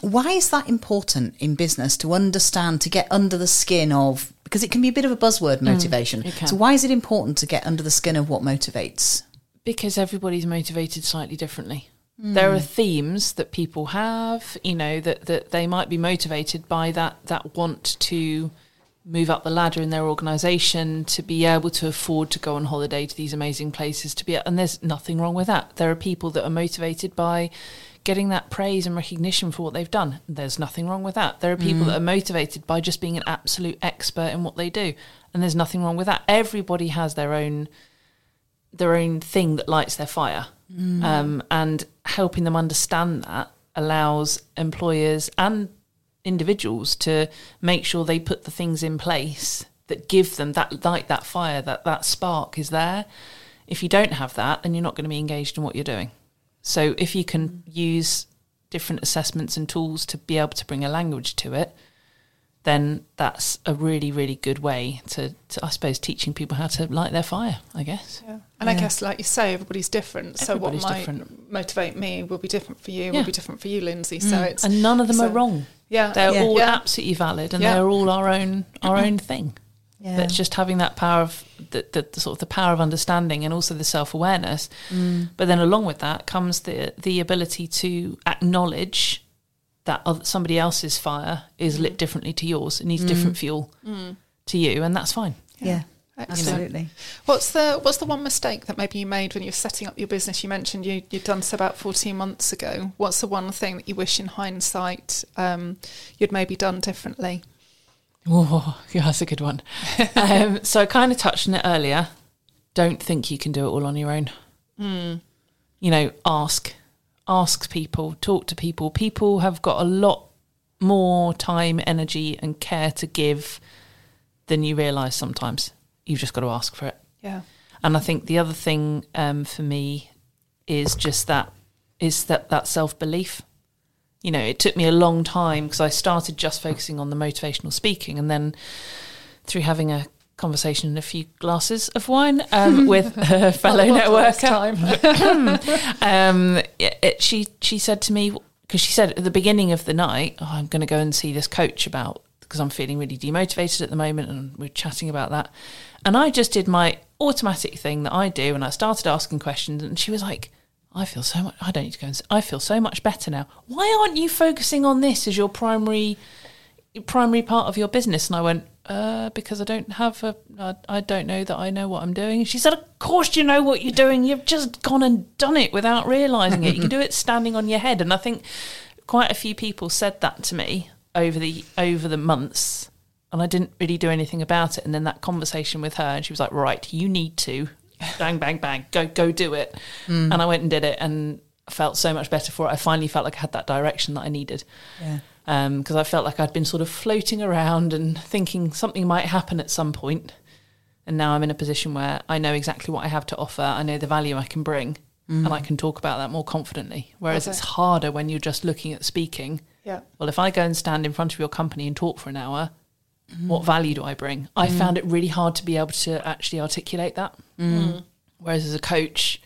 why is that important in business to understand to get under the skin of because it can be a bit of a buzzword mm, motivation. it can. So why is it important to get under the skin of what motivates? Because everybody's motivated slightly differently. Hmm. There are themes that people have, you know, that, that they might be motivated by that that want to move up the ladder in their organization, to be able to afford to go on holiday to these amazing places, to be and there's nothing wrong with that. There are people that are motivated by getting that praise and recognition for what they've done. There's nothing wrong with that. There are people hmm. that are motivated by just being an absolute expert in what they do. And there's nothing wrong with that. Everybody has their own their own thing that lights their fire. Um, and helping them understand that allows employers and individuals to make sure they put the things in place that give them that light, that fire, that that spark is there. If you don't have that, then you're not going to be engaged in what you're doing. So if you can use different assessments and tools to be able to bring a language to it, then that's a really, really good way to, to I suppose, teaching people how to light their fire, I guess. Yeah. And I guess, like you say, everybody's different. So what might different. motivate me will be different for you, Yeah. will be different for you, Lindsay. Mm. So it's And none of them so- are wrong. Yeah, They're Yeah. all Yeah. absolutely valid and Yeah. they're all our own our own mm-hmm. thing. Yeah. That's just having that power of the, the, the sort of the power of understanding and also the self awareness. Mm. But then along with that comes the the ability to acknowledge that oth- somebody else's fire is lit differently to yours. It needs different fuel to you, and that's fine. yeah. Excellent. Absolutely. What's the what's the one mistake that maybe you made when you were setting up your business? You mentioned you you'd done so about fourteen months ago. What's the one thing that you wish in hindsight um, you'd maybe done differently? Oh, yeah, that's a good one. um, so I kind of touched on it earlier. Don't think you can do it all on your own. You know, ask, ask people, talk to people. People have got a lot more time, energy, and care to give than you realise sometimes. You've just got to ask for it. Yeah. And I think the other thing um, for me is just that is that that self belief. You know, it took me a long time because I started just focusing on the motivational speaking, and then through having a conversation and a few glasses of wine um, with her fellow networker, um, it, it- she she said to me because she said at the beginning of the night, oh, "I'm going to go and see this coach about because I'm feeling really demotivated at the moment," and we're chatting about that. And I just did my automatic thing that I do, and I started asking questions, and she was like. I feel so much. I don't need to go and. I feel so much better now. Why aren't you focusing on this as your primary, primary part of your business? And I went, uh, because I don't have a. I, I don't know that I know what I'm doing. She said, of course you know what you're doing. You've just gone and done it without realizing it. You can do it standing on your head. And I think quite a few people said that to me over the over the months, and I didn't really do anything about it. And then that conversation with her, and she was like, right, you need to, bang, bang, bang, go go do it. And I went and did it, and felt so much better for it. I finally felt like I had that direction that I needed Yeah. Um, because I felt like I'd been sort of floating around and thinking something might happen at some point. And now I'm in a position where I know exactly what I have to offer. I know the value I can bring, and I mm. can talk about that more confidently. Whereas Okay. it's harder when you're just looking at speaking. Yeah. Well, if I go and stand in front of your company and talk for an hour, mm. what value do I bring? I mm. found it really hard to be able to actually articulate that. Whereas as a coach,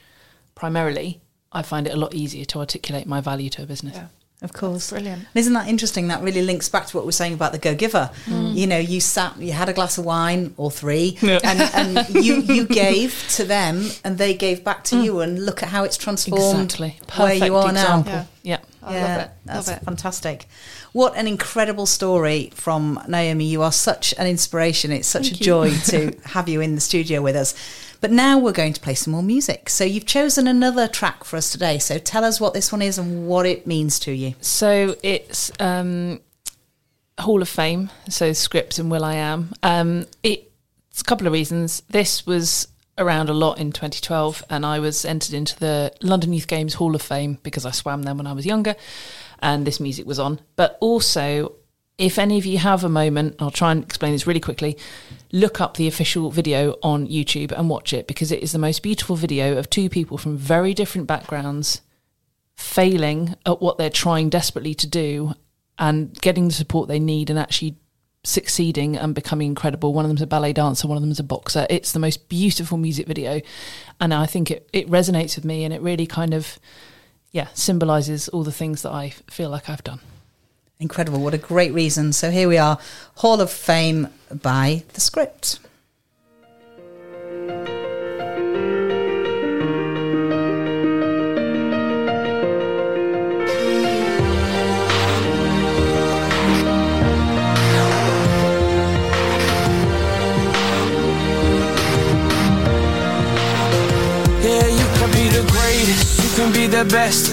primarily, I find it a lot easier to articulate my value to a business. Yeah. Of course. Brilliant. And isn't that interesting? That really links back to what we're saying about the go giver. Mm. You know, you sat, you had a glass of wine or three, and, and you, you gave to them and they gave back to you, and look at how it's transformed Mm. Exactly. where Perfect you are example. now. Yeah. Yeah. I love it. That's love it. fantastic. What an incredible story from Naomi. You are such an inspiration. It's such Thank a you. joy to have you in the studio with us. But now we're going to play some more music. So you've chosen another track for us today. So tell us what this one is and what it means to you. So it's um, Hall of Fame. So Script and Will I Am. Um, it's a couple of reasons. This was around a lot in 2012, and I was entered into the London Youth Games Hall of Fame because I swam them when I was younger, and this music was on. But also, if any of you have a moment, I'll try and explain this really quickly. Look up the official video on YouTube and watch it because it is the most beautiful video of two people from very different backgrounds failing at what they're trying desperately to do and getting the support they need and actually succeeding and becoming incredible. One of them's a ballet dancer, one of them's a boxer. It's the most beautiful music video. And I think it, it resonates with me and it really kind of, yeah, symbolizes all the things that I feel like I've done. Incredible. What a great reason. So here we are Hall of Fame by The Script. Yeah, you can be the greatest, you can be the best,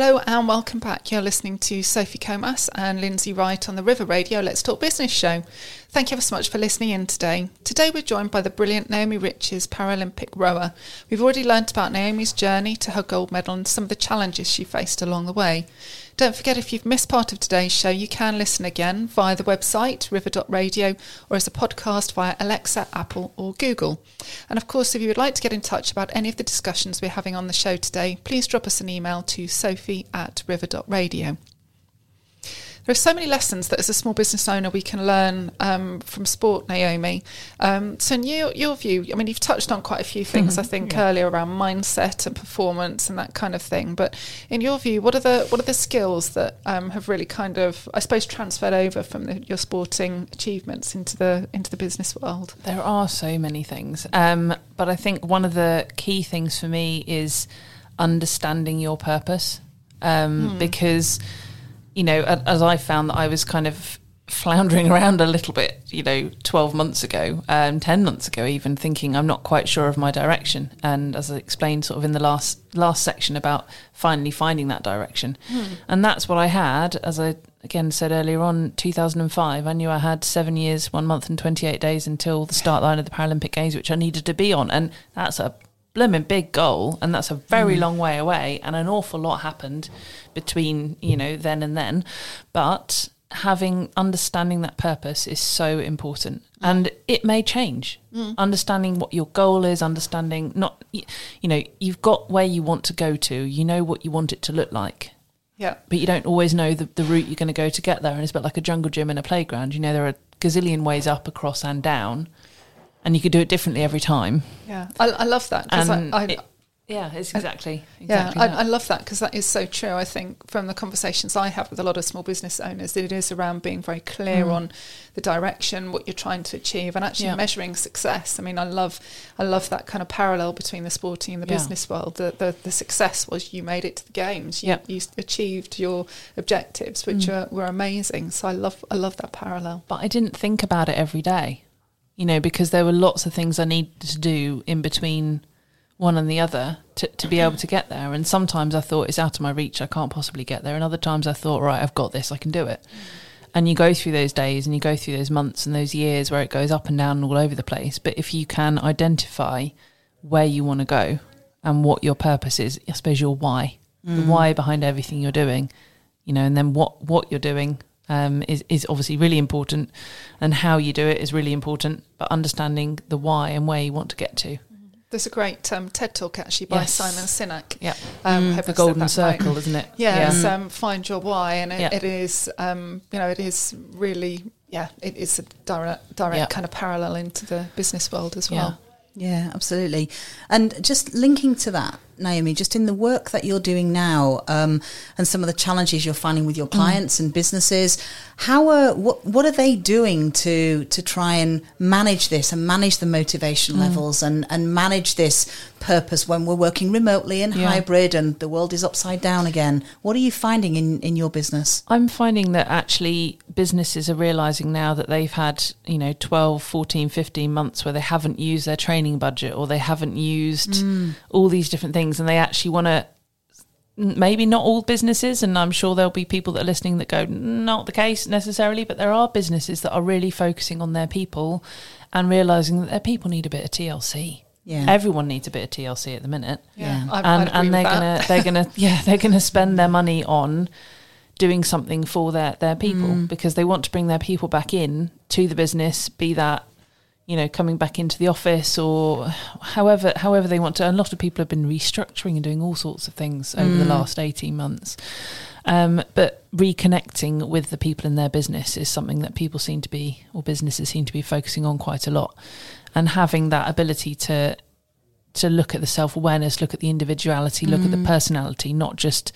Hello and welcome back. You're listening to Sophie Comas and Lindsay Wright on the River Radio Let's Talk Business show. Thank you ever so much for listening in today. Today we're joined by the brilliant Naomi Riches, Paralympic rower. We've already learnt about Naomi's journey to her gold medal and some of the challenges she faced along the way. Don't forget if you've missed part of today's show, you can listen again via the website river.radio or as a podcast via Alexa, Apple, or Google. And of course, if you would like to get in touch about any of the discussions we're having on the show today, please drop us an email to sophie at river.radio. There are so many lessons that as a small business owner we can learn um, from sport, Naomi. Um, so, in your, your view, I mean, you've touched on quite a few things, I think, earlier around mindset and performance and that kind of thing. But in your view, what are the what are the skills that um, have really kind of, I suppose, transferred over from the, your sporting achievements into the into the business world? There are so many things. Um, but I think one of the key things for me is understanding your purpose. Um, Because, you know, as I found that I was kind of floundering around a little bit, you know, 12 months ago, um, 10 months ago, even thinking I'm not quite sure of my direction. And as I explained sort of in the last, last section about finally finding that direction. And that's what I had, as I again said earlier on, 2005. I knew I had seven years, one month, and 28 days until the start line of the Paralympic Games, which I needed to be on. And that's a blooming big goal, and that's a very mm. long way away. And an awful lot happened between, you know, then and then. But having understanding that purpose is so important and it may change mm. understanding what your goal is understanding not you know you've got where you want to go to you know what you want it to look like Yeah. but you don't always know the, the route you're going to go to get there. And it's a bit like a jungle gym and a playground. You know, there are gazillion ways up, across, and down, and you could do it differently every time. Yeah. I, I love that And I, I, it- yeah, it's exactly, Yeah, exactly I, that. I love that because that is so true. I think from the conversations I have with a lot of small business owners, that it is around being very clear on the direction, what you're trying to achieve, and actually Mm. Yeah. measuring success. I mean, I love, I love that kind of parallel between the sporting and the Yeah. business world. The, the the success was you made it to the games, you, Yeah. you achieved your objectives, which Mm. are, were amazing. So I love, I love that parallel. but I didn't think about it every day, you know, because there were lots of things I needed to do in between one and the other to, to be able to get there. And sometimes I thought it's out of my reach, I can't possibly get there. And other times I thought, right, I've got this, I can do it. And you go through those days and you go through those months and those years where it goes up and down all over the place. But if you can identify where you want to go and what your purpose is, I suppose your why, the mm. why behind everything you're doing, you know, and then what what you're doing um, is is obviously really important, and how you do it is really important. But understanding the why and where you want to get to, There's a great um, TED talk actually by Yes. Simon Sinek. yeah, Um, hope the golden that right. circle, isn't it? Yeah, it's um, find your why, and it, Yeah. it is, um, you know, it is really, yeah, it is a direct, direct Yeah. kind of parallel into the business world as Yeah. well. Yeah, absolutely. And just linking to that, Naomi, just in the work that you're doing now, um, and some of the challenges you're finding with your mm. clients and businesses, how are what what are they doing to to try and manage this and manage the motivation mm. levels and and manage this purpose when we're working remotely and Yeah. hybrid and the world is upside down again? What are you finding in in your business? I'm finding that actually businesses are realizing now that they've had, you know, 12, 14, 15 months where they haven't used their training budget or they haven't used mm. all these different things and they actually want to maybe not all businesses and I'm sure there'll be people that are listening that go not the case necessarily but there are businesses that are really focusing on their people and realizing that their people need a bit of TLC. Yeah. Everyone needs a bit of TLC at the minute Yeah. I, I'd and agree and they're gonna they're gonna yeah they're gonna spend their money on doing something for their their people Mm. because they want to bring their people back in to the business be that you know coming back into the office or however however they want to a lot of people have been restructuring and doing all sorts of things over Mm. the last 18 months um, but reconnecting with the people in their business is something that people seem to be or businesses seem to be focusing on quite a lot and having that ability to to look at the self awareness, look at the individuality, look at the personality, not just,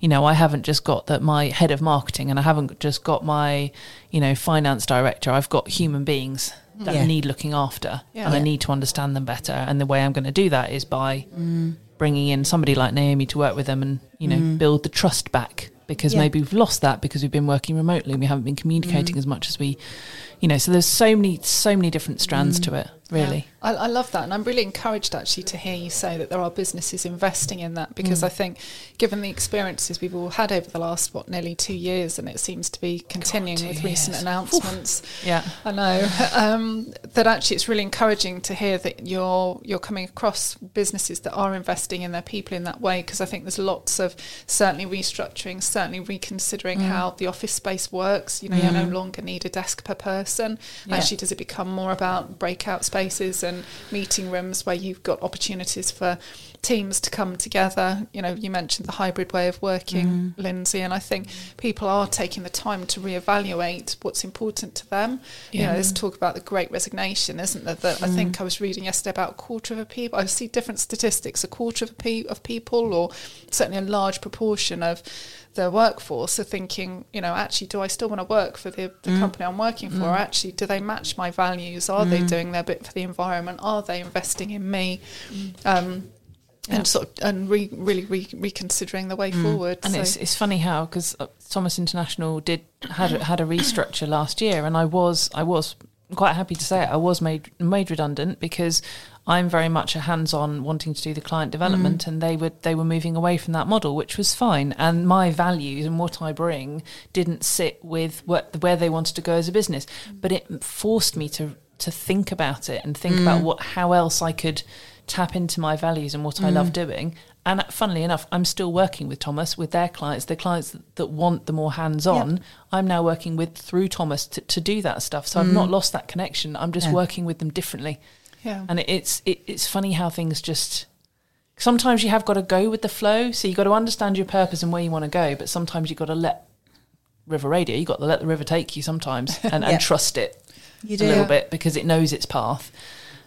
you know, I haven't just got that my head of marketing and I haven't just got my, you know, finance director. I've got human beings that Yeah. need looking after Yeah. and I need to understand them better. And the way I'm going to do that is by mm. bringing in somebody like Naomi to work with them and, you know, mm. build the trust back because Yeah. maybe we've lost that because we've been working remotely and we haven't been communicating mm. as much as we, you know, so there's so many so many different strands to it. Really, I, I love that, and I'm really encouraged actually to hear you say that there are businesses investing in that because I think, given the experiences we've all had over the last what nearly two years, and it seems to be continuing two with recent years. announcements. yeah. I know um, that actually it's really encouraging to hear that you're you're coming across businesses that are investing in their people in that way because I think there's lots of certainly restructuring, certainly reconsidering Mm. how the office space works. You know, you no longer need a desk per person. Yeah. Actually, does it become more about breakout spaces and meeting rooms where you've got opportunities for teams to come together? You know, you mentioned the hybrid way of working, Mm. Lindsay, and I think people are taking the time to reevaluate what's important to them. You know, there's talk about the great resignation, isn't there? That I think I was reading yesterday about a quarter of a people. I see different statistics. A quarter of a pe- of people, or certainly a large proportion of the workforce, are thinking, you know, actually, do I still want to work for the, the mm. company I'm working for? Or actually, do they match my values? Are they mm. doing their bit for the environment? Are they investing in me? Um, Yeah. And sort of, and re, really re, reconsidering the way forward. And So- it's it's funny how because uh, Thomas International did had a, had a restructure last year, and I was I was quite happy to say it. I was made made redundant because I'm very much a hands-on, wanting to do the client development, mm. and they were they were moving away from that model, which was fine. And my values and what I bring didn't sit with what where they wanted to go as a business, but it forced me to to think about it and think about mm. what how else I could tap into my values and what I love mm. doing. And uh, funnily enough, I'm still working with Thomas with their clients, the clients that, want the more hands on. I'm now working with through Thomas to, to do that stuff. So I've not lost that connection. I'm just Yeah. working with them differently. Yeah. And it's it, it's funny how things just. Sometimes you have got to go with the flow. So you've got to understand your purpose and where you want to go. But sometimes you've got to let River Radio, you've got to let the river take you sometimes and, Yeah. and trust it You a little bit because it knows its path.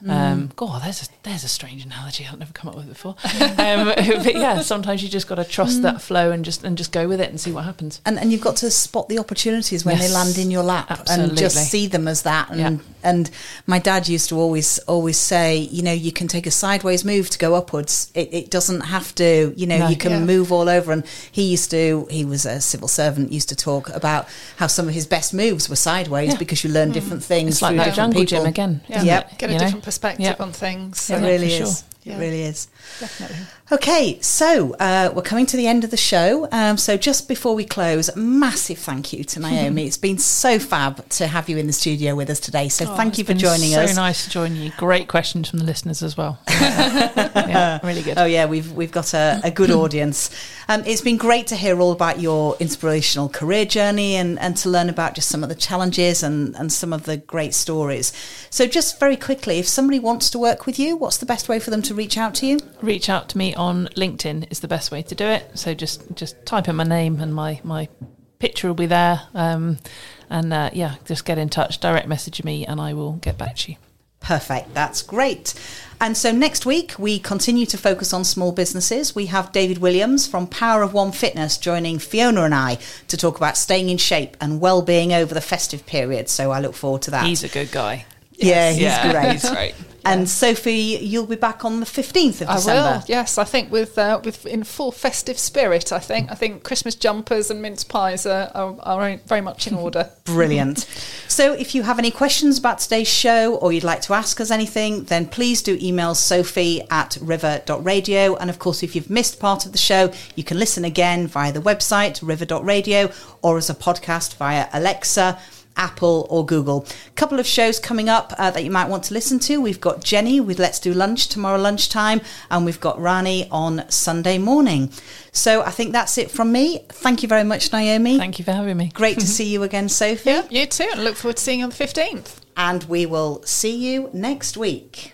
Um, God, there's a, there's a strange analogy I've never come up with before. Um, but yeah, sometimes you just got to trust that flow and just and just go with it and see what happens. And, and you've got to spot the opportunities when Yes, they land in your lap and just see them as that. And Yeah. and my dad used to always always say, you know, you can take a sideways move to go upwards. It, it doesn't have to, you know, No. you can Yeah. move all over. And he used to, he was a civil servant, used to talk about how some of his best moves were sideways Yeah. because you learn different things. It's like through that different jungle people. gym again. Yeah. Yep. Get a You know? Different perspective Yep. on things. It So, Yeah, really for is. sure. It really is. Definitely. Okay, so uh, we're coming to the end of the show. Um, so just before we close, massive thank you to Naomi. it's been so fab to have you in the studio with us today. So Oh, thank you for joining so us. nice to join you. Great questions from the listeners as well. yeah, really good. Oh yeah, we've we've got a, a good audience. Um, it's been great to hear all about your inspirational career journey and, and to learn about just some of the challenges and, and some of the great stories. So just very quickly, if somebody wants to work with you, what's the best way for them to reach out to you? Reach out to me on LinkedIn is the best way to do it. So just just type in my name and my my picture will be there. Um, and uh, yeah, just get in touch, direct message me, and I will get back to you. Perfect. That's great. And so next week, we continue to focus on small businesses. We have David Williams from Power of One Fitness joining Fiona and I to talk about staying in shape and well-being over the festive period. So I look forward to that. He's a good guy. Yeah, he's Yeah, great. he's. And Sophie, you'll be back on the 15th of I December. will. Yes, I think with uh, with in full festive spirit. I think I think Christmas jumpers and mince pies are, are, are very much in order. Brilliant. So, if you have any questions about today's show or you'd like to ask us anything, then please do email sophie at river.radio. And of course, if you've missed part of the show, you can listen again via the website river.radio or as a podcast via Alexa. Apple or Google. A couple of shows coming up uh, that you might want to listen to. We've got Jenny with Let's Do Lunch tomorrow lunchtime, and we've got Rani on Sunday morning. So I think that's it from me. Thank you very much, Naomi. Thank you for having me. Great to see you again, Sophie. Yeah, you too. And look forward to seeing you on the fifteenth. And we will see you next week.